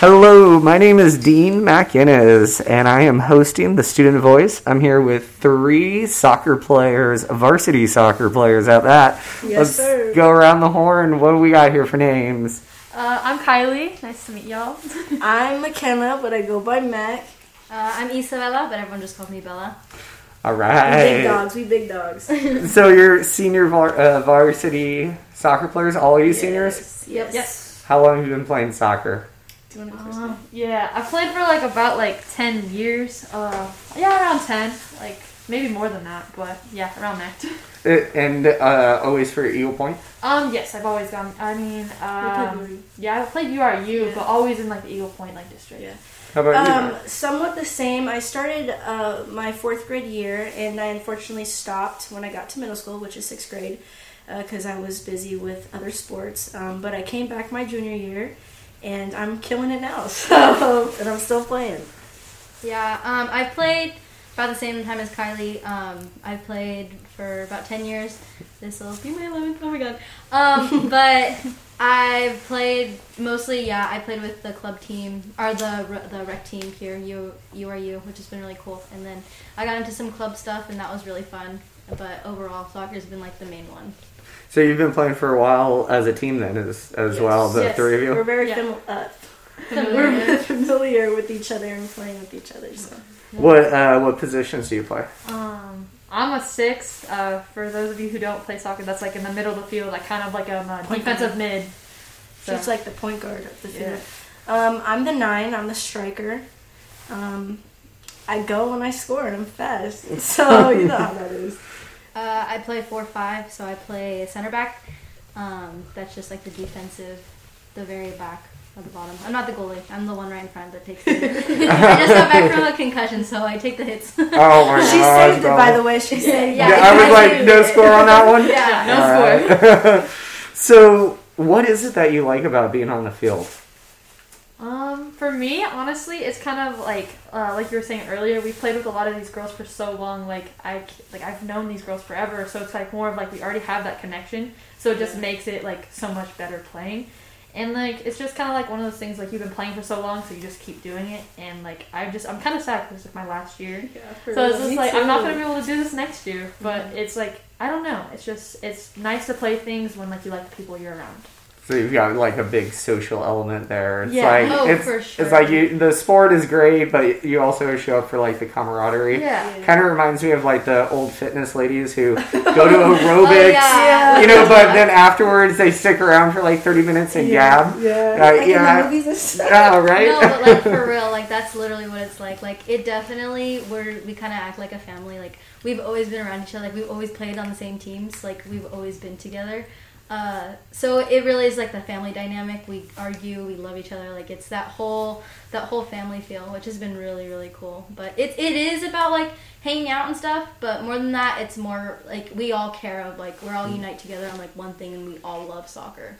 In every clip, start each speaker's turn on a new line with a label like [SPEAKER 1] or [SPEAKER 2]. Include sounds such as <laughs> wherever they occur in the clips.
[SPEAKER 1] Hello, my name is Dean McInnes, and I am hosting the Student Voice. I'm here with three soccer players, varsity soccer players at that.
[SPEAKER 2] Yes,
[SPEAKER 1] Let's
[SPEAKER 2] sir.
[SPEAKER 1] go around the horn. What do we got here for names?
[SPEAKER 3] Uh, I'm Kylie. Nice to meet y'all. <laughs>
[SPEAKER 2] I'm McKenna, but I go by Mac.
[SPEAKER 4] Uh, I'm Isabella, but everyone just calls me Bella.
[SPEAKER 1] All right.
[SPEAKER 2] We big dogs. We big dogs. <laughs>
[SPEAKER 1] So you're senior var- uh, varsity soccer players, all of you seniors?
[SPEAKER 2] Yes.
[SPEAKER 3] Yes.
[SPEAKER 1] How long have you been playing soccer?
[SPEAKER 2] Do you want to first
[SPEAKER 3] Uh, yeah, I played for like about like ten years. Uh, yeah, around ten. Like maybe more than that, but yeah, around that. <laughs>
[SPEAKER 1] Uh, and uh, always for Eagle Point?
[SPEAKER 3] Um, yes, I've always gone. I mean,
[SPEAKER 2] go?
[SPEAKER 3] um,
[SPEAKER 2] We played
[SPEAKER 3] yeah, I played URU,
[SPEAKER 2] Yeah.
[SPEAKER 3] but always in like the Eagle Point like district.
[SPEAKER 2] Yeah.
[SPEAKER 1] How about you?
[SPEAKER 2] Um,
[SPEAKER 1] Mark?
[SPEAKER 2] somewhat the same. I started uh, my fourth grade year, and I unfortunately stopped when I got to middle school, which is sixth grade, because I was busy with other sports. Um, but I came back my junior year, and I'm killing it now. <laughs> So, and I'm still playing.
[SPEAKER 4] Yeah, um, I played about the same time as Kylie. Um, I played for about 10 years. This will be my 11th. Oh my god. Um, <laughs> but I've played mostly, yeah, I played with the club team, or the the rec team here, U, URU, which has been really cool. And then I got into some club stuff, and that was really fun. But overall, soccer's been like the main one.
[SPEAKER 1] So you've been playing for a while as a team then, as, as
[SPEAKER 2] Yes.
[SPEAKER 1] well, the
[SPEAKER 3] Yes.
[SPEAKER 1] three of you?
[SPEAKER 2] We're very
[SPEAKER 3] Yeah.
[SPEAKER 2] fam- uh, we're <laughs> familiar with each other and playing with each other. So.
[SPEAKER 1] What uh, what positions do you play?
[SPEAKER 3] Um, I'm a six. Uh, for those of you who don't play soccer, that's like in the middle of the field, I kind of like a uh,
[SPEAKER 2] Point
[SPEAKER 3] defensive
[SPEAKER 2] guard.
[SPEAKER 3] mid. So,
[SPEAKER 2] She's like the point guard of the
[SPEAKER 3] Yeah.
[SPEAKER 2] field. Um, I'm the nine. I'm the striker. Um, I go when I score and I'm fast. <laughs> So you know how that is.
[SPEAKER 4] Uh, I play four five, so I play center back. Um, that's just like the defensive, the very back of the bottom. I'm not the goalie. I'm the one right in front that takes. The <laughs> I just got back from a concussion, so I take the hits.
[SPEAKER 1] Oh my
[SPEAKER 2] She <laughs>
[SPEAKER 1] god.
[SPEAKER 2] saved it, by the way. She saved
[SPEAKER 4] Yeah,
[SPEAKER 1] Yeah,
[SPEAKER 2] it.
[SPEAKER 1] I was like, no score on that one?
[SPEAKER 4] yeah.
[SPEAKER 3] no score.
[SPEAKER 1] Alright. <laughs> so, what is it that you like about being on the field?
[SPEAKER 3] Um, for me, honestly, it's kind of like uh, like you were saying earlier. We played with a lot of these girls for so long. Like I like I've known these girls forever, so it's like more of like we already have that connection. So it just
[SPEAKER 2] Yeah.
[SPEAKER 3] makes it like so much better playing. And like it's just kind of like one of those things like you've been playing for so long, so you just keep doing it. And like I just I'm kind of sad because it's like my last year. yeah, So it's just
[SPEAKER 2] Me
[SPEAKER 3] like I'm not gonna be able to do this next year. But
[SPEAKER 2] Mhm.
[SPEAKER 3] it's like I don't know. It's just it's nice to play things when like you like the people you're around.
[SPEAKER 1] So you've got like a big social element there. It's
[SPEAKER 3] Yeah.
[SPEAKER 1] like
[SPEAKER 4] Oh,
[SPEAKER 1] it's,
[SPEAKER 4] for sure.
[SPEAKER 1] it's like you the sport is great, but you also show up for like the camaraderie.
[SPEAKER 3] Yeah.
[SPEAKER 1] Kind of reminds me of like the old fitness ladies who <laughs> go to aerobics,
[SPEAKER 4] yeah.
[SPEAKER 1] you know, but then afterwards they stick around for like 30 minutes and
[SPEAKER 2] yeah,
[SPEAKER 1] gab.
[SPEAKER 2] Yeah.
[SPEAKER 1] Uh,
[SPEAKER 2] like
[SPEAKER 1] yeah.
[SPEAKER 2] in the movies and stuff. <laughs>
[SPEAKER 1] Oh, right?
[SPEAKER 4] No, but like for <laughs> real, like that's literally what it's like. Like it definitely we're we kind of act like a family. Like we've always been around each other. Like we've always played on the same teams. Like we've always been together. Uh, so it really is like the family dynamic. We argue, we love each other. Like it's that whole that whole family feel, which has been really really cool. But it it is about like hanging out and stuff. But more than that, it's more like we all care of like we're all unite together on like one thing, and we all love soccer.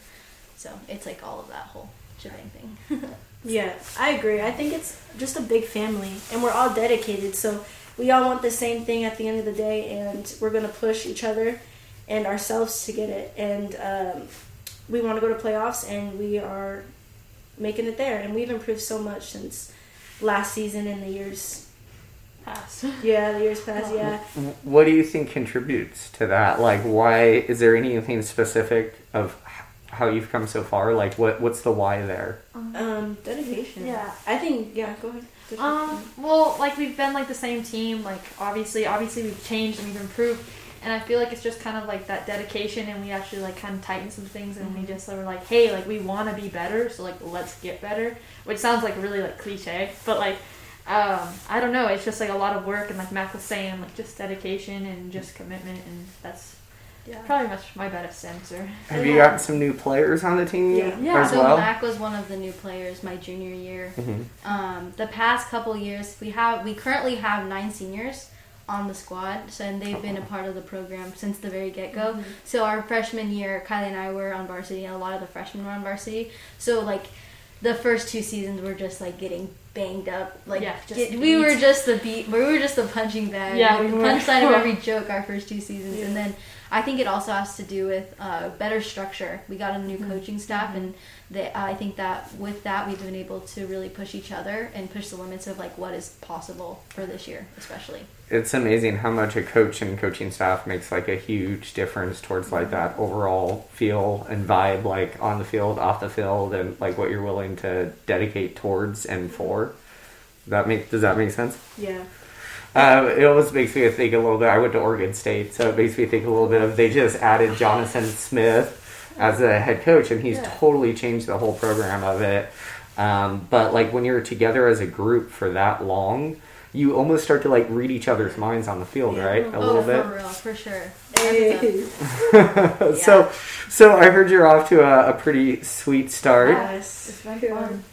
[SPEAKER 4] So it's like all of that whole shebang thing. <laughs>
[SPEAKER 2] Yeah, I agree. I think it's just a big family, and we're all dedicated. So we all want the same thing at the end of the day, and we're gonna push each other and ourselves to get it. And um, we want to go to playoffs, and we are making it there. And we've improved so much since last season and the years.
[SPEAKER 3] past. <laughs>
[SPEAKER 2] Yeah, the years past. Yeah.
[SPEAKER 1] What do you think contributes to that? Like, why is there anything specific of how you've come so far? Like, what what's the why there?
[SPEAKER 2] Um, dedication.
[SPEAKER 3] Yeah.
[SPEAKER 2] I think. Yeah. Go ahead.
[SPEAKER 3] Um, well, like we've been like the same team. Like obviously, obviously we've changed and we've improved, and I feel like it's just kind of like that dedication, and we actually like kind of tighten some things, and we just were like, hey, like we want to be better, so like let's get better. Which sounds like really like cliche, but like. Um, I don't know. It's just like a lot of work, and like Mac was saying, like just dedication and just commitment, and that's
[SPEAKER 4] yeah.
[SPEAKER 3] probably much my best answer.
[SPEAKER 1] Have you gotten some new players on the team
[SPEAKER 2] Yeah.
[SPEAKER 3] Yeah.
[SPEAKER 1] as
[SPEAKER 4] so
[SPEAKER 1] well?
[SPEAKER 4] Mac was one of the new players my junior year.
[SPEAKER 1] Mhm.
[SPEAKER 4] Um, the past couple years, we have we currently have nine seniors on the squad, so and they've been a part of the program since the very get go.
[SPEAKER 2] Mm-hmm.
[SPEAKER 4] So our freshman year, Kylie and I were on varsity, and a lot of the freshmen were on varsity. So like the first two seasons were just like getting banged up. Like
[SPEAKER 3] Yeah, just
[SPEAKER 4] get- we were just the beat. We were just the punching bag.
[SPEAKER 3] Yeah,
[SPEAKER 4] like,
[SPEAKER 3] we were.
[SPEAKER 4] punchline of every <laughs> joke. Our first two seasons,
[SPEAKER 2] Yeah.
[SPEAKER 4] and then I think it also has to do with uh, better structure. We got a new
[SPEAKER 3] Mm-hmm.
[SPEAKER 4] coaching staff, and they, I think that with that we've been able to really push each other and push the limits of like what is possible for this year, especially.
[SPEAKER 1] It's amazing how much a coach and coaching staff makes like a huge difference towards like that overall feel and vibe, like on the field, off the field, and like what you're willing to dedicate towards and for. That make does that make sense?
[SPEAKER 2] Yeah.
[SPEAKER 1] Uh, it always makes me think a little bit. I went to Oregon State, so it makes me think a little bit of they just added Jonathan Smith as a head coach, and he's
[SPEAKER 2] Yeah.
[SPEAKER 1] totally changed the whole program of it. Um, but like when you're together as a group for that long, you almost start to like read each other's minds on the field,
[SPEAKER 2] Yeah.
[SPEAKER 1] right? A
[SPEAKER 4] oh,
[SPEAKER 1] little
[SPEAKER 4] for
[SPEAKER 1] bit.
[SPEAKER 4] real, for sure. <laughs>
[SPEAKER 2] Hey.
[SPEAKER 1] so, so I heard you're off to a, a pretty sweet start.
[SPEAKER 2] Yes.
[SPEAKER 3] It's been
[SPEAKER 2] Yeah.
[SPEAKER 3] fun.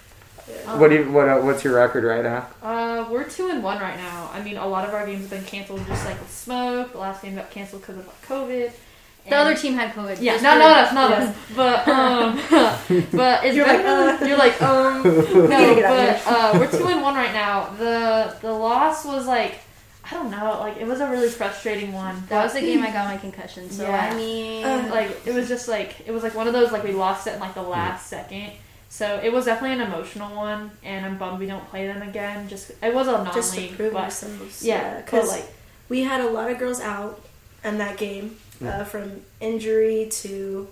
[SPEAKER 1] What do you, what uh, what's your record right now?
[SPEAKER 3] Uh, we're two and one right now. I mean, a lot of our games have been canceled, just like with smoke. The last game got canceled because of like, COVID.
[SPEAKER 4] The other team had COVID.
[SPEAKER 3] Yeah,
[SPEAKER 4] just
[SPEAKER 3] no,
[SPEAKER 4] for-
[SPEAKER 3] no, no, not
[SPEAKER 2] Yeah.
[SPEAKER 3] us. <laughs> But um, <laughs> but it's
[SPEAKER 2] You're
[SPEAKER 3] been,
[SPEAKER 2] like, uh.
[SPEAKER 3] you're like um, <laughs> no, but uh, we're two and one right now. The the loss was like, I don't know, like it was a really frustrating one.
[SPEAKER 4] That was the game I got my concussion. So
[SPEAKER 3] Yeah.
[SPEAKER 4] I mean,
[SPEAKER 2] Uh,
[SPEAKER 3] like it was just like it was like one of those like we lost it in like the last second. So it was definitely an emotional one, and I'm bummed we don't play them again. Just it was a
[SPEAKER 2] Just to prove
[SPEAKER 3] but
[SPEAKER 2] ourselves.
[SPEAKER 3] yeah, but
[SPEAKER 2] Because
[SPEAKER 3] like
[SPEAKER 2] we had a lot of girls out in that game, uh, from injury to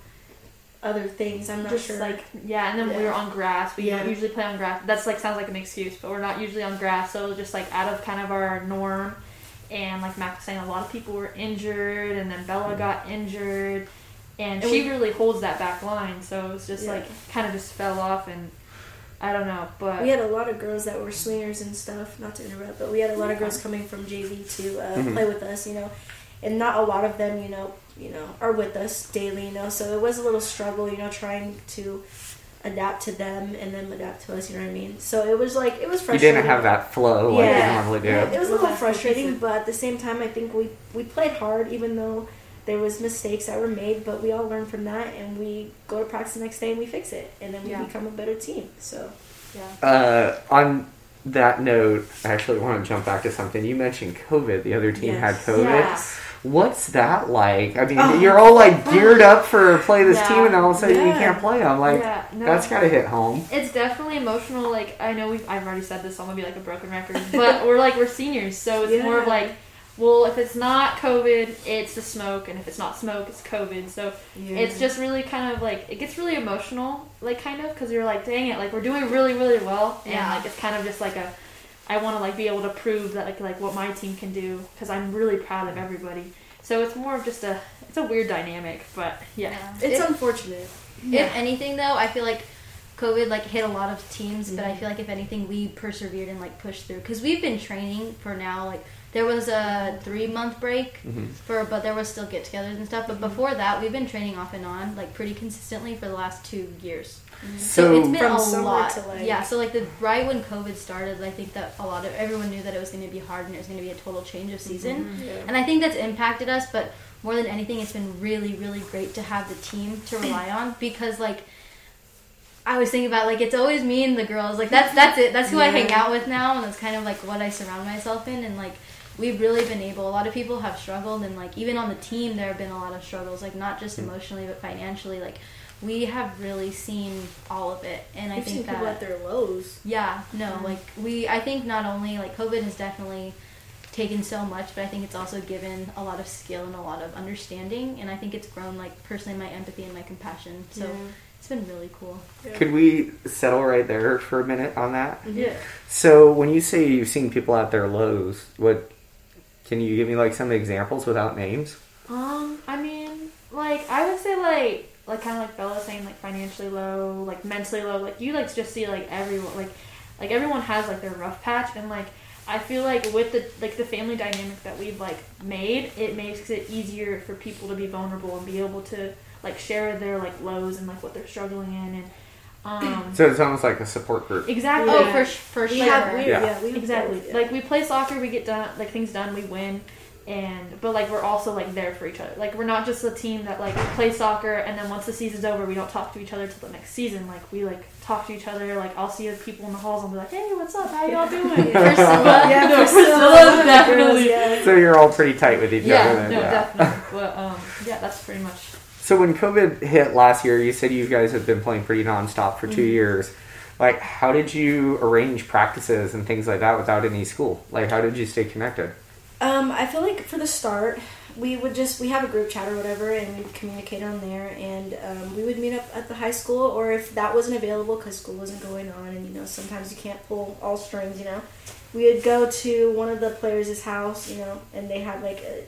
[SPEAKER 2] other things. I'm not
[SPEAKER 3] just
[SPEAKER 2] sure.
[SPEAKER 3] like yeah, and then we were on grass. We
[SPEAKER 2] Yeah.
[SPEAKER 3] don't usually play on grass. That's like sounds like an excuse, but we're not usually on grass, so it was just like out of kind of our norm. And like Mac was saying, a lot of people were injured, and then Bella got injured, and,
[SPEAKER 2] And
[SPEAKER 3] she
[SPEAKER 2] we-
[SPEAKER 3] really holds that back line. So it was just
[SPEAKER 2] Yeah.
[SPEAKER 3] like kind of just fell off, and I don't know, but
[SPEAKER 2] we had a lot of girls that were swingers and stuff. Not to interrupt, but we had a lot of girls coming from JV to uh,
[SPEAKER 1] Mhm.
[SPEAKER 2] play with us. You know, and not a lot of them, you know, you know, are with us daily. You know, so it was a little struggle. You know, trying to adapt to them and then adapt to us. You know what I mean? So it was like it was frustrating.
[SPEAKER 1] You didn't have that flow like
[SPEAKER 2] Yeah.
[SPEAKER 1] you normally do.
[SPEAKER 2] Yeah, it was a little frustrating, but at the same time, I think we we played hard, even though there was mistakes that were made. But we all learn from that, and we go to practice the next day and we fix it, and then we
[SPEAKER 3] Yeah.
[SPEAKER 2] become a better team. So
[SPEAKER 3] yeah.
[SPEAKER 1] Uh, on that note, I actually want to jump back to something. You mentioned COVID. The other team had COVID.
[SPEAKER 3] Yeah.
[SPEAKER 1] What's that like? I mean,
[SPEAKER 2] Oh.
[SPEAKER 1] you're all like geared up for play this
[SPEAKER 3] Yeah.
[SPEAKER 1] team, and all of a sudden you can't play them. Like
[SPEAKER 3] yeah, no.
[SPEAKER 1] that's gotta hit home.
[SPEAKER 3] It's definitely emotional. Like I know we've I've already said this, so I'm gonna be like a broken record. But we're like we're seniors, so it's more of like, well, if it's not COVID, it's the smoke, and if it's not smoke, it's COVID. So it's just really kind of like it gets really emotional, like kind of because you're like, dang it, like we're doing really really well, and
[SPEAKER 4] Yeah.
[SPEAKER 3] like it's kind of just like a, I want to like be able to prove that like like what my team can do because I'm really proud of everybody. So it's more of just a it's a weird dynamic, but yeah.
[SPEAKER 2] it's
[SPEAKER 4] If-
[SPEAKER 2] unfortunate.
[SPEAKER 4] If anything, though, I feel like COVID like hit a lot of teams, but I mm-hmm. feel like if anything, we persevered and like pushed through because we've been training for now. Like there was a three month break mm-hmm. for, but there was still get-togethers and stuff. But mm-hmm. before that, we've been training off and on like pretty consistently for the last two years. Mm-hmm. So,
[SPEAKER 1] So
[SPEAKER 4] it's been
[SPEAKER 2] From
[SPEAKER 4] a lot.
[SPEAKER 2] to, like-
[SPEAKER 4] yeah. So like the right when COVID started, I think that a lot of everyone knew that it was going to be hard and it was going to be a total change of season.
[SPEAKER 2] Yeah.
[SPEAKER 4] And I think that's impacted us, but more than anything, it's been really, really great to have the team to rely on <coughs> because, like, I was thinking about like it's always me and the girls. Like that's that's it. That's who I hang out with now, and that's kind of like what I surround myself in. And like we've really been able. A lot of people have struggled, and like even on the team, there have been a lot of struggles. Like not just hmm. emotionally, but financially. Like we have really seen all of it, and I
[SPEAKER 2] We've
[SPEAKER 4] think
[SPEAKER 2] seen
[SPEAKER 4] that
[SPEAKER 2] people at their lows.
[SPEAKER 4] yeah, no, like we I think not only like COVID has definitely taken so much, but I think it's also given a lot of skill and a lot of understanding and I think it's grown like personally my empathy and my compassion. So
[SPEAKER 2] Yeah.
[SPEAKER 4] it's been really cool.
[SPEAKER 1] could we settle right there for a minute on that?
[SPEAKER 3] Yeah.
[SPEAKER 1] So when you say you've seen people at their lows, what can you give me like some examples without names?
[SPEAKER 3] Um, I mean, like I would say like like kind of like Bella saying like financially low, like mentally low. Like you like just see like everyone like like everyone has like their rough patch, and like I feel like with the like the family dynamic that we've like made, it makes it easier for people to be vulnerable and be able to like share their like lows and like what they're struggling in and um
[SPEAKER 1] So it's almost like a support group.
[SPEAKER 3] exactly
[SPEAKER 4] Oh, for sh- for
[SPEAKER 2] We
[SPEAKER 4] sure.
[SPEAKER 2] have we,
[SPEAKER 1] Yeah.
[SPEAKER 2] yeah. we
[SPEAKER 3] exactly
[SPEAKER 2] both, yeah.
[SPEAKER 3] like we play soccer we get done like things done we win and but like we're also like there for each other. Like we're not just a team that like plays soccer and then once the season's over we don't talk to each other till the next season. Like we like talk to each other. Like I'll see people in the halls and be like, hey, what's up? How y'all doing?
[SPEAKER 4] Priscilla. <laughs>
[SPEAKER 2] Yeah,
[SPEAKER 3] No,
[SPEAKER 2] Priscilla,
[SPEAKER 3] Priscilla's
[SPEAKER 2] the
[SPEAKER 3] definitely-
[SPEAKER 2] girls, yeah.
[SPEAKER 1] So you're all pretty tight with each
[SPEAKER 3] yeah,
[SPEAKER 1] other. then,
[SPEAKER 3] no,
[SPEAKER 1] yeah.
[SPEAKER 3] definitely. <laughs> But um, yeah, that's pretty much.
[SPEAKER 1] So when COVID hit last year, you said you guys have been playing pretty nonstop for 2
[SPEAKER 2] Mm-hmm.
[SPEAKER 1] years. Like, how did you arrange practices and things like that without any school? Like, how did you stay connected?
[SPEAKER 2] Um, I feel like for the start, we would just we have a group chat or whatever, and we'd communicate on there, and um, we would meet up at the high school, or if that wasn't available because school wasn't going on, and you know sometimes you can't pull all strings, you know, we would go to one of the players' house, you know, and they had like a,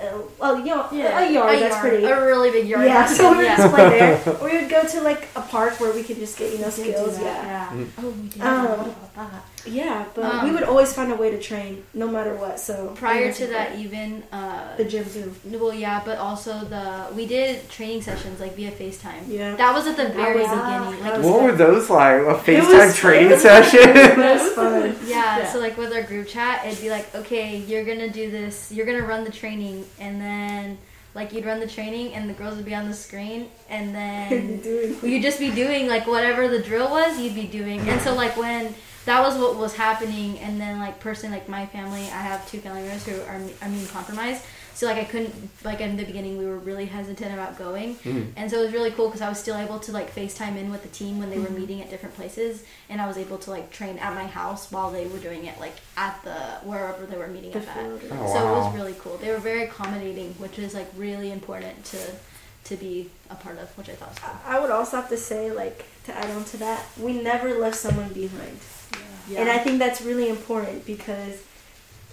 [SPEAKER 2] a well, you know, a yard
[SPEAKER 3] a
[SPEAKER 2] that's
[SPEAKER 3] yard,
[SPEAKER 2] pretty.
[SPEAKER 3] a really big yard.
[SPEAKER 2] yeah, <laughs> so we would
[SPEAKER 3] yeah.
[SPEAKER 2] just play there, or <laughs> we would go to like a park where we could just get you know
[SPEAKER 3] We did do
[SPEAKER 2] skills. Yeah,
[SPEAKER 3] yeah.
[SPEAKER 4] Oh, we did.
[SPEAKER 2] Um,
[SPEAKER 4] What about that?
[SPEAKER 2] yeah, but
[SPEAKER 4] Um,
[SPEAKER 2] we would always find a way to train, no matter what. So
[SPEAKER 4] Prior to that, even uh,
[SPEAKER 2] the gym too.
[SPEAKER 4] well, yeah, but also the we did training sessions like via FaceTime.
[SPEAKER 2] Yeah.
[SPEAKER 4] That was at the
[SPEAKER 2] That
[SPEAKER 4] very
[SPEAKER 2] was-
[SPEAKER 4] beginning. Like
[SPEAKER 2] that was
[SPEAKER 1] What were those like? A
[SPEAKER 2] was
[SPEAKER 1] FaceTime training <laughs> session?
[SPEAKER 2] That was fun.
[SPEAKER 4] Yeah,
[SPEAKER 3] Yeah.
[SPEAKER 4] so like with our group chat, it'd be like, okay, you're gonna do this, you're gonna run the training, and then like you'd run the training, and the girls would be on the screen, and then <laughs>
[SPEAKER 2] Doing-
[SPEAKER 4] you'd just be doing like whatever the drill was, you'd be doing. And so like when that was what was happening, and then like personally, like my family, I have two family members who are immune compromised. So like I couldn't like in the beginning we were really hesitant about going,
[SPEAKER 1] Mhm.
[SPEAKER 4] and so it was really cool because I was still able to like FaceTime in with the team when they were meeting at different places, and I was able to like train at my house while they were doing it like at the wherever they were meeting
[SPEAKER 2] The
[SPEAKER 4] at that.
[SPEAKER 1] Oh,
[SPEAKER 4] So it was really cool. They were very accommodating, which is like really important to to be a part of, which I thought was cool.
[SPEAKER 2] I would also have to say, like, to add on to that, we never left someone behind.
[SPEAKER 3] Yeah.
[SPEAKER 2] And I think that's really important because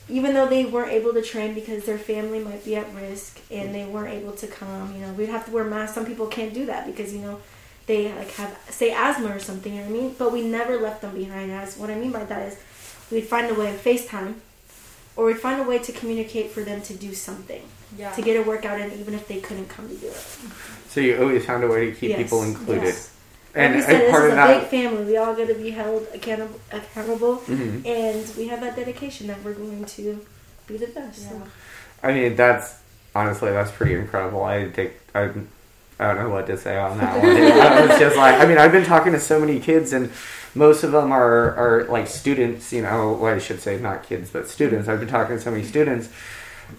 [SPEAKER 2] even though they weren't able to train because their family might be at risk and they weren't able to come, you know, we'd have to wear masks. Some people can't do that because, you know, they like have say asthma or something, you know what I mean? But we never left them behind. As what I mean by that is we'd find a way of FaceTime or we'd find a way to communicate for them to do something.
[SPEAKER 3] yeah.
[SPEAKER 2] To get a workout in even if they couldn't come to do it.
[SPEAKER 1] So you always found a way to keep
[SPEAKER 2] Yes,
[SPEAKER 1] people included.
[SPEAKER 2] yes.
[SPEAKER 1] And,
[SPEAKER 2] like said,
[SPEAKER 1] and part
[SPEAKER 2] this is a big family. We all got to be held accountable, accountable,
[SPEAKER 1] Mhm.
[SPEAKER 2] and we have that dedication that we're going to be the best. So.
[SPEAKER 1] I mean, that's honestly that's pretty incredible. I think I, I don't know what to say on that one. <laughs> I was just like, I mean, I've been talking to so many kids, and most of them are are like students. You know, well, I should say not kids, but students. I've been talking to so many students,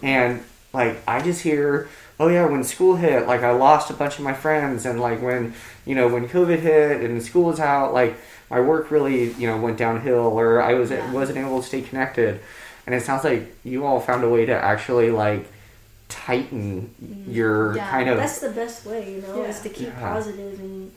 [SPEAKER 1] and like I just hear. Oh yeah, when school hit, like I lost a bunch of my friends, and like when you know when COVID hit and school was out, like my work really you know went downhill, or I was
[SPEAKER 3] Yeah.
[SPEAKER 1] wasn't able to stay connected. And it sounds like you all found a way to actually like tighten your
[SPEAKER 4] Yeah,
[SPEAKER 1] kind of
[SPEAKER 2] That's the best way, you know,
[SPEAKER 3] Yeah.
[SPEAKER 2] is to keep positive and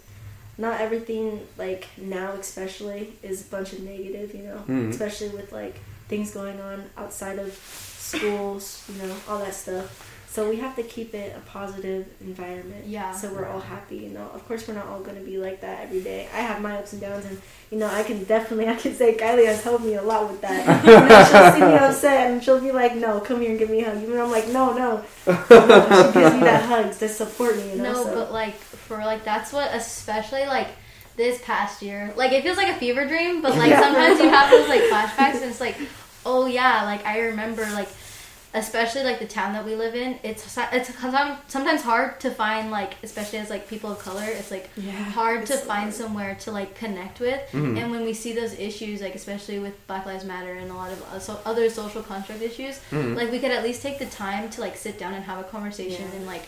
[SPEAKER 2] not everything like now, especially is a bunch of negative. You know,
[SPEAKER 1] Mhm.
[SPEAKER 2] especially with like things going on outside of schools, you know, all that stuff. So we have to keep it a positive environment.
[SPEAKER 4] Yeah.
[SPEAKER 2] So we're all happy, you know. Of course, we're not all going to be like that every day. I have my ups and downs, and you know, I can definitely, <laughs> I can say Kylie has helped me a lot with that. <laughs> you know, she'll see me upset, and she'll be like, "No, come here and give me a hug." Even though I'm like, "No, no," You know, she gives me that hug to support me. You know.
[SPEAKER 4] No,
[SPEAKER 2] so.
[SPEAKER 4] but like for like that's what especially like this past year, like it feels like a fever dream, but like
[SPEAKER 2] Yeah.
[SPEAKER 4] sometimes you have those like flashbacks and it's like, oh yeah, like I remember like especially like the town that we live in, it's it's sometimes sometimes hard to find like especially as like people of color, it's like
[SPEAKER 2] yeah,
[SPEAKER 4] hard to
[SPEAKER 2] it's
[SPEAKER 4] find
[SPEAKER 2] hard.
[SPEAKER 4] somewhere to like connect with
[SPEAKER 1] Mhm.
[SPEAKER 4] and when we see those issues like especially with black lives matter and a lot of uh, so other social construct issues
[SPEAKER 1] Mhm.
[SPEAKER 4] like we could at least take the time to like sit down and have a conversation
[SPEAKER 2] Yeah.
[SPEAKER 4] and like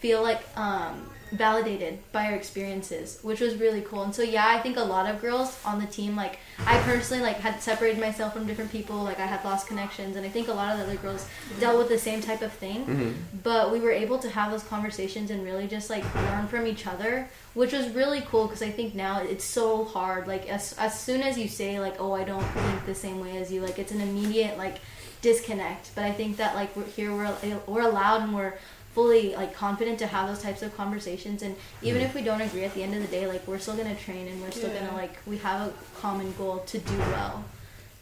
[SPEAKER 4] feel like um validated by our experiences which was really cool. And so yeah i think a lot of girls on the team like i personally like had separated myself from different people like i had lost connections and i think a lot of the other girls dealt with the same type of thing.
[SPEAKER 1] Mhm.
[SPEAKER 4] but we were able to have those conversations and really just like learn from each other which was really cool because i think now it's so hard. Like as, as soon as you say like oh i don't think the same way as you like it's an immediate like disconnect. But i think that like we're here we're, we're allowed and we're fully like confident to have those types of conversations and even if we don't agree at the end of the day like we're still gonna train and we're still
[SPEAKER 3] Yeah.
[SPEAKER 4] gonna like we have a common goal to do well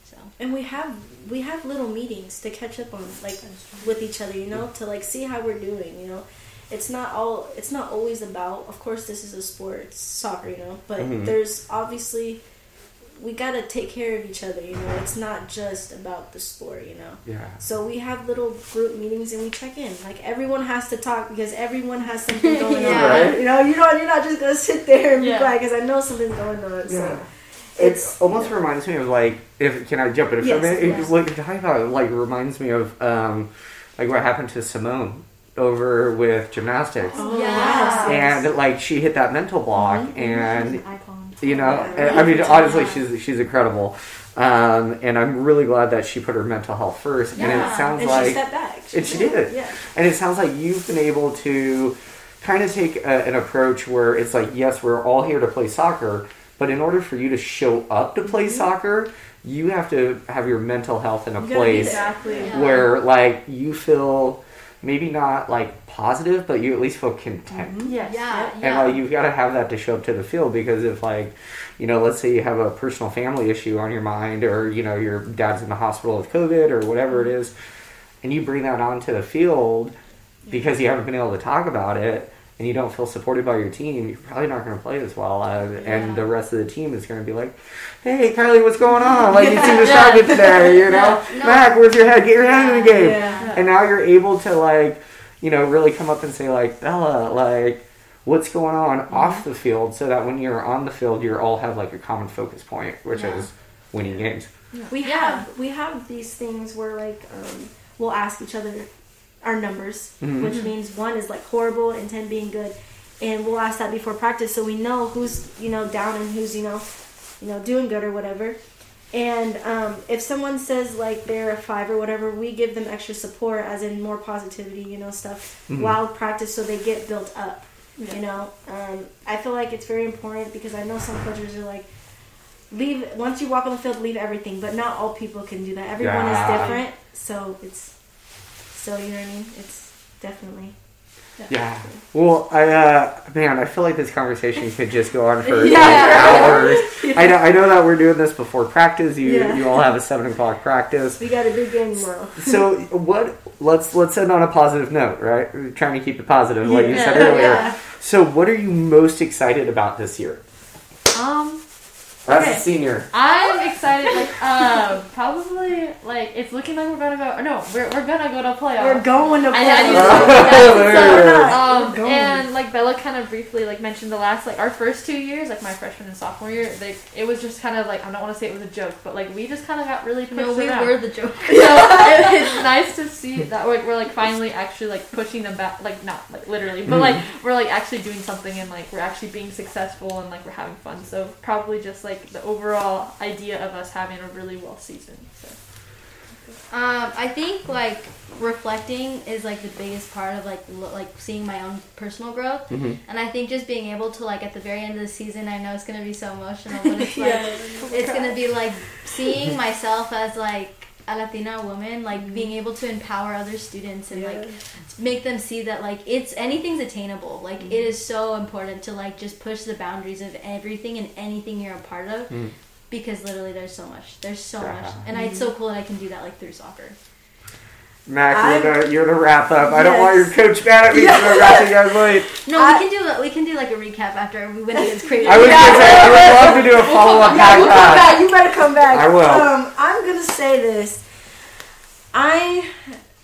[SPEAKER 4] so.
[SPEAKER 2] And we have we have little meetings to catch up on like with each other you know to like see how we're doing you know. It's not all it's not always about of course this is a sport it's soccer you know but
[SPEAKER 1] Mhm.
[SPEAKER 2] there's obviously we gotta take care of each other. You know, it's not just about the sport. You know.
[SPEAKER 1] Yeah.
[SPEAKER 2] So we have little group meetings and we check in. Like everyone has to talk because everyone has something <laughs> going
[SPEAKER 4] Yeah.
[SPEAKER 2] on.
[SPEAKER 1] Right.
[SPEAKER 2] You know, you don't. You're not just gonna sit there and
[SPEAKER 3] Yeah.
[SPEAKER 2] be quiet because I know something's going on. So
[SPEAKER 1] Yeah.
[SPEAKER 2] it's
[SPEAKER 1] it almost reminds me of like if can I jump in for a
[SPEAKER 2] Yes,
[SPEAKER 1] minute? It
[SPEAKER 2] yes.
[SPEAKER 1] just like talking about it, like reminds me of um like what happened to Simone over with gymnastics.
[SPEAKER 2] Oh,
[SPEAKER 4] Yeah.
[SPEAKER 2] yes,
[SPEAKER 1] And like she hit that mental block
[SPEAKER 2] Mhm.
[SPEAKER 1] and
[SPEAKER 3] She's an icon.
[SPEAKER 1] You know I mean honestly she's she's incredible. Um, and I'm really glad that she put her mental health first. Yeah. and it sounds
[SPEAKER 2] and
[SPEAKER 1] like
[SPEAKER 2] she stepped back.
[SPEAKER 1] And she did.
[SPEAKER 2] Yeah.
[SPEAKER 1] And it sounds like you've been able to kind of take a, an approach where it's like, yes, we're all here to play soccer, but in order for you to show up to play soccer, you have to have your mental health in a place.
[SPEAKER 3] Exactly.
[SPEAKER 4] Yeah.
[SPEAKER 1] where, like, you feel maybe not like positive, but you at least feel content. Mm-hmm.
[SPEAKER 3] Yes.
[SPEAKER 4] Yeah,
[SPEAKER 1] And
[SPEAKER 4] yeah.
[SPEAKER 1] like you've got to have that to show up to the field because if like, you know, let's say you have a personal family issue on your mind, or you know your dad's in the hospital with COVID or whatever it mm-hmm. is, and you bring that onto the field because you haven't been able to talk about it and you don't feel supported by your team, you're probably not going to play as well. Uh, And the rest of the team is going to be like, "Hey, Kylie, what's going on? Like you seem <laughs> distracted today, you know?
[SPEAKER 4] No.
[SPEAKER 1] Mac, where's your head? Get your head in the game."
[SPEAKER 2] Yeah.
[SPEAKER 1] and now you're able to like you know really come up and say like bella like what's going on off the field so that when you're on the field you all have like a common focus point which
[SPEAKER 4] Yeah.
[SPEAKER 1] is winning games
[SPEAKER 2] We
[SPEAKER 3] Yeah.
[SPEAKER 2] have we have these things where like um, we'll ask each other our numbers,
[SPEAKER 1] Mhm.
[SPEAKER 2] which means one is like horrible and ten being good, and we'll ask that before practice so we know who's you know down and who's you know you know doing good or whatever. And um, if someone says like they're a five or whatever, we give them extra support, as in more positivity, you know, stuff
[SPEAKER 1] Mhm.
[SPEAKER 2] while practice, so they get built up.
[SPEAKER 3] Yeah.
[SPEAKER 2] You know, um, I feel like it's very important because I know some coaches are like, leave once you walk on the field, leave everything. But not all people can do that. Everyone
[SPEAKER 1] Yeah.
[SPEAKER 2] is different, so it's so you know what I mean. It's definitely
[SPEAKER 1] yeah well i uh man i feel like this conversation could just go on for <laughs>
[SPEAKER 2] Yeah.
[SPEAKER 1] like, hours <laughs> I, know, I know that we're doing this before practice you
[SPEAKER 2] Yeah.
[SPEAKER 1] you all have a seven o'clock practice
[SPEAKER 2] We got a big game tomorrow. <laughs>
[SPEAKER 1] so what let's let's end on a positive note right We're trying to keep it positive like you said earlier
[SPEAKER 3] Yeah.
[SPEAKER 1] so what are you most excited about this year
[SPEAKER 3] Um,
[SPEAKER 1] as
[SPEAKER 3] Okay.
[SPEAKER 1] a senior
[SPEAKER 3] I'm excited. Like, um, probably like it's looking like we're gonna go. No, we're, we're gonna go to playoffs.
[SPEAKER 2] We're going to
[SPEAKER 3] I,
[SPEAKER 2] play.
[SPEAKER 3] I need to say
[SPEAKER 1] there
[SPEAKER 3] that.
[SPEAKER 1] it
[SPEAKER 3] So, um, and like Bella kind of briefly like mentioned the last like our first two years, like my freshman and sophomore year, like it was just kind of like I don't want to say it was a joke, but like we just kind of got really pushed
[SPEAKER 4] No, we
[SPEAKER 3] around.
[SPEAKER 4] were the joke.
[SPEAKER 3] so it, it's nice to see that like we're like finally actually like pushing them back like not like literally but like we're like actually doing something and like we're actually being successful and like we're having fun so probably just like the overall idea of us having a really well season so
[SPEAKER 4] Um, I think like reflecting is like the biggest part of like lo- like seeing my own personal growth,
[SPEAKER 1] Mhm.
[SPEAKER 4] and I think just being able to like at the very end of the season, I know it's gonna be so emotional, but it's <laughs> like
[SPEAKER 2] Yeah.
[SPEAKER 4] it's gonna be like seeing <laughs> myself as like a Latina woman, like being mm-hmm. able to empower other students and like make them see that like it's anything's attainable. Like it mm-hmm. is so important to like just push the boundaries of everything and anything you're a part of.
[SPEAKER 1] Mm.
[SPEAKER 4] Because literally, there's so much. There's so
[SPEAKER 1] Yeah.
[SPEAKER 4] much, and I, it's so cool that I can do that like through soccer.
[SPEAKER 1] Mac,
[SPEAKER 2] I'm-
[SPEAKER 1] you're the, you're the wrap up. I don't want your coach mad at me for wrapping you guys late.
[SPEAKER 4] No,
[SPEAKER 2] I-
[SPEAKER 4] we can do we can do like a recap after we win against Crater.
[SPEAKER 1] I was gonna say I would love to do a follow up
[SPEAKER 2] Yeah, you come back. You better come back.
[SPEAKER 1] I will.
[SPEAKER 2] Um, I'm gonna say this. I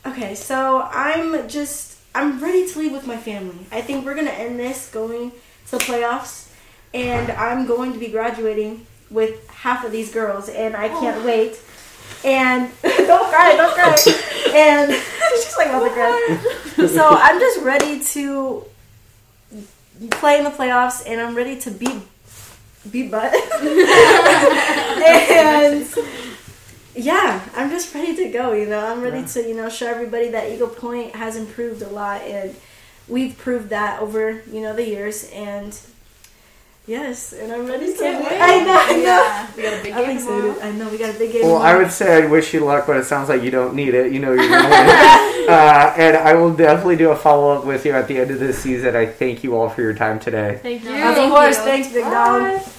[SPEAKER 2] okay, so I'm just I'm ready to leave with my family. I think we're gonna end this going to the playoffs, and I'm going to be graduating with half of these girls, and I can't wait. And <laughs> don't cry, don't cry. <laughs> and she's like to cry. So I'm just ready to play in the playoffs, and I'm ready to beat beat butt. <laughs> and yeah, I'm just ready to go. You know, I'm ready
[SPEAKER 1] Yeah.
[SPEAKER 2] to you know show everybody that Eagle Point has improved a lot, and we've proved that over you know the years. And yes, and I'm ready to.
[SPEAKER 3] Can't wait.
[SPEAKER 2] I know, I know.
[SPEAKER 4] Yeah.
[SPEAKER 3] we got a big
[SPEAKER 2] I'm
[SPEAKER 3] game tomorrow.
[SPEAKER 2] I know we got a big game.
[SPEAKER 1] Well, I would say I wish you luck, but it sounds like you don't need it. You know you're gonna win. <laughs> uh, and I will definitely do a follow up with you at the end of this season. I thank you all for your time today.
[SPEAKER 3] thank you
[SPEAKER 2] Of
[SPEAKER 4] Thank
[SPEAKER 2] course,
[SPEAKER 4] you.
[SPEAKER 2] thanks, big dog.
[SPEAKER 3] Bye.